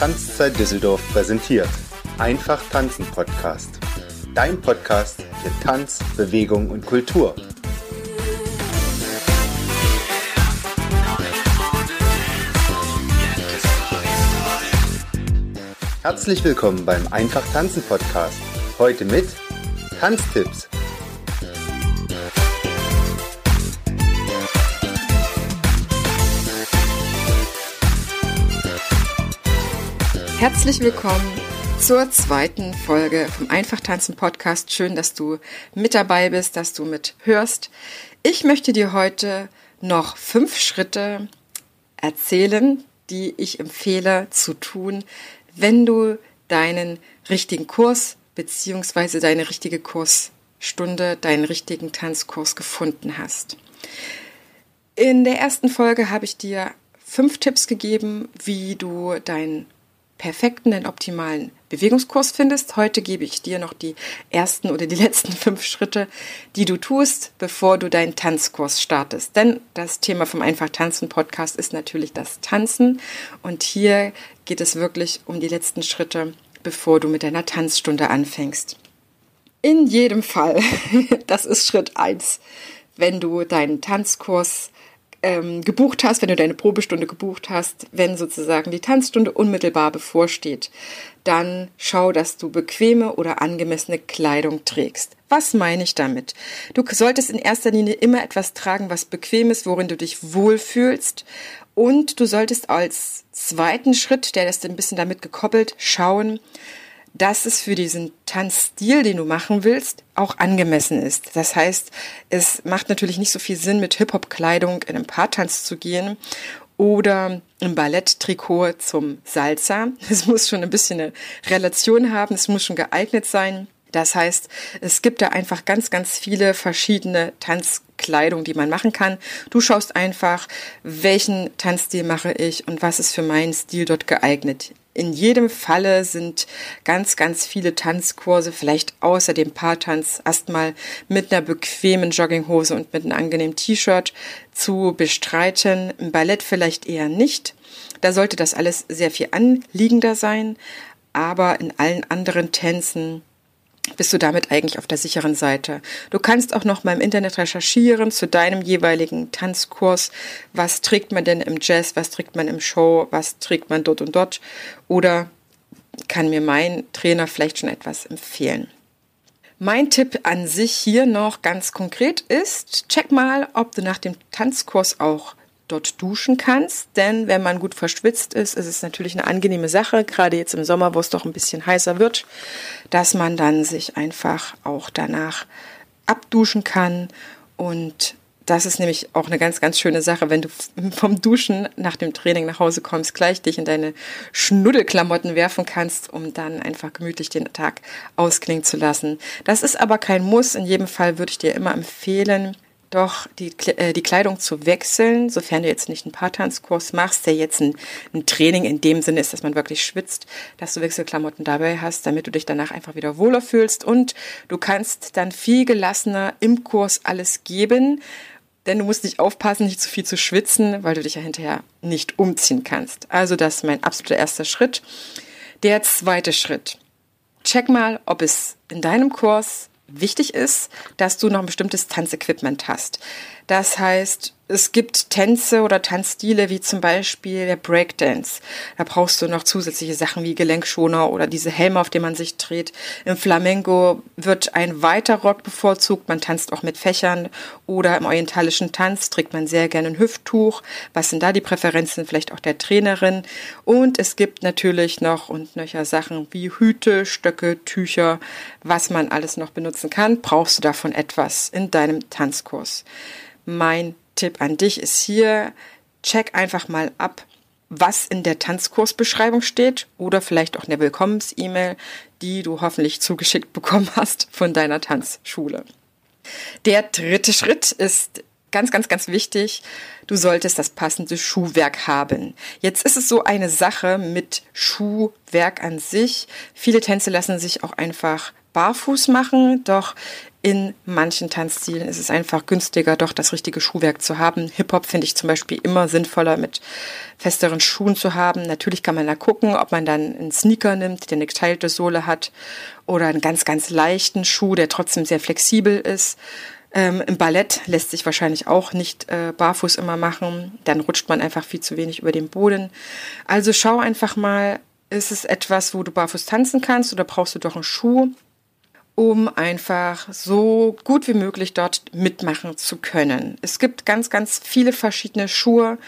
Tanzzeit Düsseldorf präsentiert. Einfach tanzen Podcast. Dein Podcast für Tanz, Bewegung und Kultur. Herzlich willkommen beim Einfach tanzen Podcast. Heute mit Tanztipps. Herzlich willkommen zur zweiten Folge vom Einfach tanzen Podcast. Schön, dass du mit dabei bist, dass du mit hörst. Ich möchte dir heute noch fünf Schritte erzählen, die ich empfehle zu tun, wenn du deinen richtigen Kurs bzw. deine richtige Kursstunde, deinen richtigen Tanzkurs gefunden hast. In der ersten Folge habe ich dir fünf Tipps gegeben, wie du deinen perfekten, den optimalen Bewegungskurs findest. Heute gebe ich dir noch die ersten oder die letzten fünf Schritte, die du tust, bevor du deinen Tanzkurs startest. Denn das Thema vom Einfach Tanzen Podcast ist natürlich das Tanzen. Und hier geht es wirklich um die letzten Schritte, bevor du mit deiner Tanzstunde anfängst. In jedem Fall, das ist Schritt eins, wenn du deinen Tanzkurs ähm, gebucht hast, wenn du deine Probestunde gebucht hast, wenn sozusagen die Tanzstunde unmittelbar bevorsteht, dann schau, dass du bequeme oder angemessene Kleidung trägst. Was meine ich damit? Du solltest in erster Linie immer etwas tragen, was bequem ist, worin du dich wohlfühlst. Und du solltest als zweiten Schritt, der ist ein bisschen damit gekoppelt, schauen, dass es für diesen Tanzstil, den du machen willst, auch angemessen ist. Das heißt, es macht natürlich nicht so viel Sinn, mit Hip-Hop-Kleidung in einen Paartanz zu gehen oder im Balletttrikot zum Salsa. Es muss schon ein bisschen eine Relation haben, es muss schon geeignet sein. Das heißt, es gibt da einfach ganz, ganz viele verschiedene Tanzkleidung, die man machen kann. Du schaust einfach, welchen Tanzstil mache ich und was ist für meinen Stil dort geeignet. In jedem Falle sind ganz, ganz viele Tanzkurse, vielleicht außer dem Paartanz, erstmal mit einer bequemen Jogginghose und mit einem angenehmen T-Shirt zu bestreiten. Im Ballett vielleicht eher nicht. Da sollte das alles sehr viel anliegender sein. Aber in allen anderen Tänzen bist du damit eigentlich auf der sicheren Seite. Du kannst auch noch mal im Internet recherchieren zu deinem jeweiligen Tanzkurs. Was trägt man denn im Jazz? Was trägt man im Show? Was trägt man dort und dort? Oder kann mir mein Trainer vielleicht schon etwas empfehlen? Mein Tipp an sich hier noch ganz konkret ist, check mal, ob du nach dem Tanzkurs auch dort duschen kannst. Denn wenn man gut verschwitzt ist, ist es natürlich eine angenehme Sache, gerade jetzt im Sommer, wo es doch ein bisschen heißer wird, dass man dann sich einfach auch danach abduschen kann. Und das ist nämlich auch eine ganz, ganz schöne Sache, wenn du vom Duschen nach dem Training nach Hause kommst, gleich dich in deine Schnuddelklamotten werfen kannst, um dann einfach gemütlich den Tag ausklingen zu lassen. Das ist aber kein Muss. In jedem Fall würde ich dir immer empfehlen, doch die, äh, die Kleidung zu wechseln, sofern du jetzt nicht einen Paartanzkurs machst, der jetzt ein, ein Training in dem Sinne ist, dass man wirklich schwitzt, dass du Wechselklamotten dabei hast, damit du dich danach einfach wieder wohler fühlst und du kannst dann viel gelassener im Kurs alles geben, denn du musst nicht aufpassen, nicht zu viel zu schwitzen, weil du dich ja hinterher nicht umziehen kannst. Also das ist mein absoluter erster Schritt. Der zweite Schritt. Check mal, ob es in deinem Kurs wichtig ist, dass du noch ein bestimmtes Tanzequipment hast. Das heißt, es gibt Tänze oder Tanzstile wie zum Beispiel der Breakdance. Da brauchst du noch zusätzliche Sachen wie Gelenkschoner oder diese Helme, auf denen man sich dreht. Im Flamenco wird ein weiter Rock bevorzugt. Man tanzt auch mit Fächern oder im orientalischen Tanz trägt man sehr gerne ein Hüfttuch. Was sind da die Präferenzen vielleicht auch der Trainerin? Und es gibt natürlich noch und nöcher Sachen wie Hüte, Stöcke, Tücher, was man alles noch benutzen kann. Brauchst du davon etwas in deinem Tanzkurs? Mein Tipp an dich ist hier, check einfach mal ab, was in der Tanzkursbeschreibung steht oder vielleicht auch in der Willkommens-E-Mail, die du hoffentlich zugeschickt bekommen hast von deiner Tanzschule. Der dritte Schritt ist ganz, ganz, ganz wichtig. Du solltest das passende Schuhwerk haben. Jetzt ist es so eine Sache mit Schuhwerk an sich. Viele Tänze lassen sich auch einfach barfuß machen, doch in manchen Tanzstilen ist es einfach günstiger, doch das richtige Schuhwerk zu haben. Hip-Hop finde ich zum Beispiel immer sinnvoller, mit festeren Schuhen zu haben. Natürlich kann man da gucken, ob man dann einen Sneaker nimmt, der eine geteilte Sohle hat, oder einen ganz, ganz leichten Schuh, der trotzdem sehr flexibel ist. Ähm, Im Ballett lässt sich wahrscheinlich auch nicht äh, barfuß immer machen. Dann rutscht man einfach viel zu wenig über den Boden. Also schau einfach mal, ist es etwas, wo du barfuß tanzen kannst oder brauchst du doch einen Schuh? Um einfach so gut wie möglich dort mitmachen zu können. Es gibt ganz, ganz viele verschiedene Schuhe.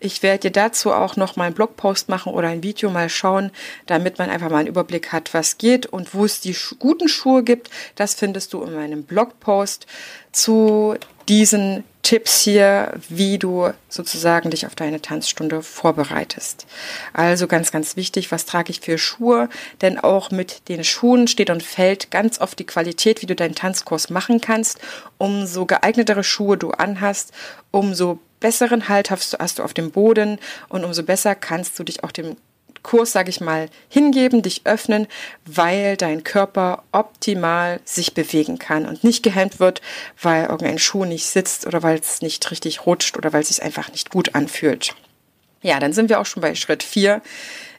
Ich werde dir dazu auch noch mal einen Blogpost machen oder ein Video mal schauen, damit man einfach mal einen Überblick hat, was geht und wo es die guten Schuhe gibt. Das findest du in meinem Blogpost zu diesen Tipps hier, wie du sozusagen dich auf deine Tanzstunde vorbereitest. Also ganz, ganz wichtig, was trage ich für Schuhe? Denn auch mit den Schuhen steht und fällt ganz oft die Qualität, wie du deinen Tanzkurs machen kannst. Umso geeignetere Schuhe du anhast, umso besseren Halt hast du, auf dem Boden und umso besser kannst du dich auch dem Kurs, sage ich mal, hingeben, dich öffnen, weil dein Körper optimal sich bewegen kann und nicht gehemmt wird, weil irgendein Schuh nicht sitzt oder weil es nicht richtig rutscht oder weil es sich einfach nicht gut anfühlt. Ja, dann sind wir auch schon bei Schritt 4.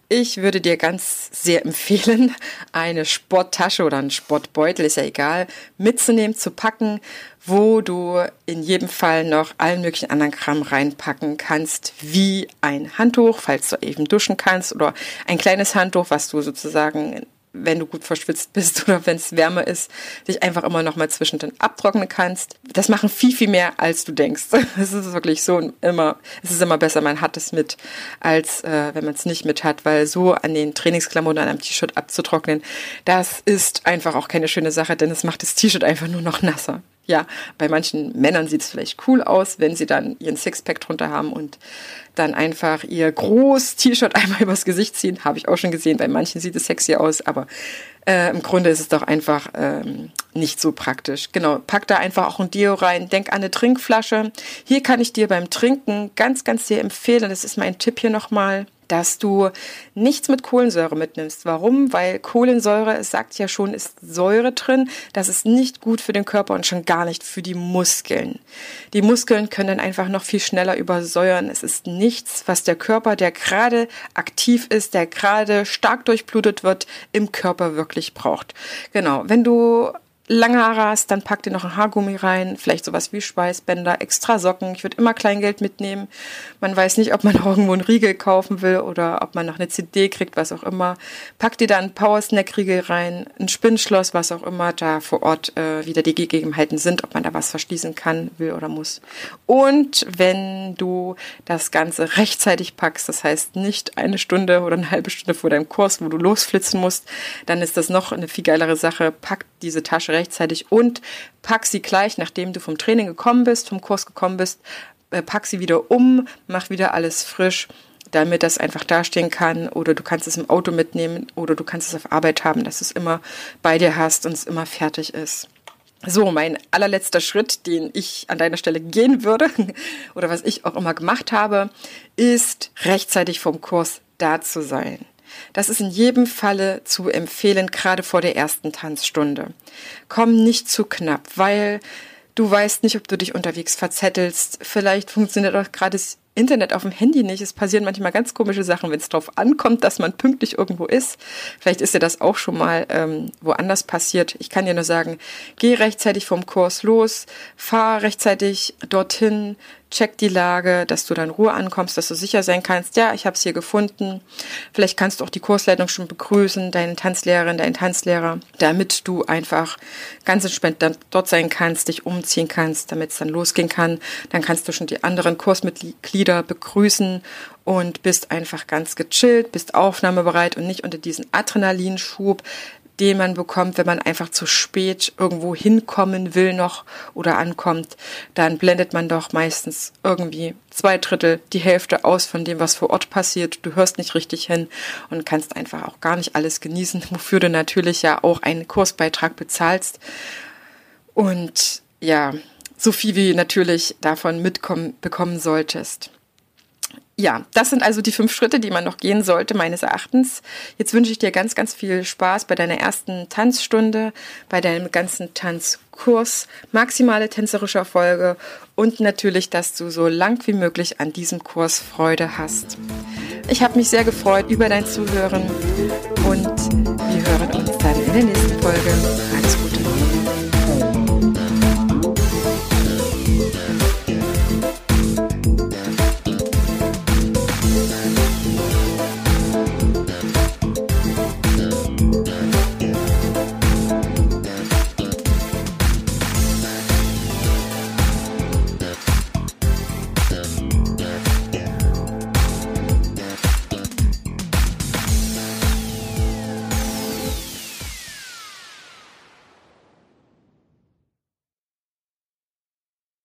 Ich würde dir ganz sehr empfehlen, eine Sporttasche oder einen Sportbeutel, ist ja egal, mitzunehmen, zu packen, wo du in jedem Fall noch allen möglichen anderen Kram reinpacken kannst, wie ein Handtuch, falls du eben duschen kannst, oder ein kleines Handtuch, was du sozusagen wenn du gut verschwitzt bist oder wenn es wärmer ist, dich einfach immer noch mal zwischendrin abtrocknen kannst. Das machen viel, viel mehr, als du denkst. Es ist wirklich so immer, es ist immer besser, man hat es mit, als äh, wenn man es nicht mit hat, weil so an den Trainingsklamotten, an einem T-Shirt abzutrocknen, das ist einfach auch keine schöne Sache, denn es macht das T-Shirt einfach nur noch nasser. Ja, bei manchen Männern sieht es vielleicht cool aus, wenn sie dann ihren Sixpack drunter haben und dann einfach ihr groß T-Shirt einmal übers Gesicht ziehen. Habe ich auch schon gesehen. Bei manchen sieht es sexy aus, aber äh, im Grunde ist es doch einfach ähm, nicht so praktisch. Genau, pack da einfach auch ein Deo rein. Denk an eine Trinkflasche. Hier kann ich dir beim Trinken ganz, ganz sehr empfehlen. Das ist mein Tipp hier nochmal dass du nichts mit Kohlensäure mitnimmst. Warum? Weil Kohlensäure, es sagt ja schon, ist Säure drin. Das ist nicht gut für den Körper und schon gar nicht für die Muskeln. Die Muskeln können dann einfach noch viel schneller übersäuern. Es ist nichts, was der Körper, der gerade aktiv ist, der gerade stark durchblutet wird, im Körper wirklich braucht. Genau. Wenn du lange Haare hast, dann pack dir noch ein Haargummi rein, vielleicht sowas wie Schweißbänder, extra Socken. Ich würde immer Kleingeld mitnehmen. Man weiß nicht, ob man irgendwo einen Riegel kaufen will oder ob man noch eine CD kriegt, was auch immer. Pack dir da einen Power-Snack-Riegel rein, ein Spinnschloss, was auch immer da vor Ort äh, wieder die Gegebenheiten sind, ob man da was verschließen kann, will oder muss. Und wenn du das Ganze rechtzeitig packst, das heißt nicht eine Stunde oder eine halbe Stunde vor deinem Kurs, wo du losflitzen musst, dann ist das noch eine viel geilere Sache. Pack diese Tasche rechtzeitig und pack sie gleich, nachdem du vom Training gekommen bist, vom Kurs gekommen bist, äh, pack sie wieder um, mach wieder alles frisch, damit das einfach dastehen kann oder du kannst es im Auto mitnehmen oder du kannst es auf Arbeit haben, dass du es immer bei dir hast und es immer fertig ist. So, mein allerletzter Schritt, den ich an deiner Stelle gehen würde oder was ich auch immer gemacht habe, ist rechtzeitig vom Kurs da zu sein. Das ist in jedem Falle zu empfehlen, gerade vor der ersten Tanzstunde. Komm nicht zu knapp, weil du weißt nicht, ob du dich unterwegs verzettelst. Vielleicht funktioniert auch gerade Internet auf dem Handy nicht. Es passieren manchmal ganz komische Sachen, wenn es darauf ankommt, dass man pünktlich irgendwo ist. Vielleicht ist dir das auch schon mal ähm, woanders passiert. Ich kann dir nur sagen, geh rechtzeitig vom Kurs los, fahr rechtzeitig dorthin, check die Lage, dass du dann Ruhe ankommst, dass du sicher sein kannst, ja, ich habe es hier gefunden. Vielleicht kannst du auch die Kursleitung schon begrüßen, deine Tanzlehrerin, deinen Tanzlehrer, damit du einfach ganz entspannt dort sein kannst, dich umziehen kannst, damit es dann losgehen kann. Dann kannst du schon die anderen Kursmitglieder begrüßen und bist einfach ganz gechillt, bist aufnahmebereit und nicht unter diesen Adrenalinschub, den man bekommt, wenn man einfach zu spät irgendwo hinkommen will noch oder ankommt, dann blendet man doch meistens irgendwie zwei Drittel, die Hälfte aus von dem, was vor Ort passiert. Du hörst nicht richtig hin und kannst einfach auch gar nicht alles genießen, wofür du natürlich ja auch einen Kursbeitrag bezahlst. Und ja, so viel wie natürlich davon mitkommen bekommen solltest. ja, das sind also die fünf Schritte, die man noch gehen sollte, meines Erachtens. Jetzt wünsche ich dir ganz, ganz viel Spaß bei deiner ersten Tanzstunde, bei deinem ganzen Tanzkurs, maximale tänzerische Erfolge und natürlich, dass du so lang wie möglich an diesem Kurs Freude hast. Ich habe mich sehr gefreut über dein Zuhören und wir hören uns dann in der nächsten Folge. Alles Gute.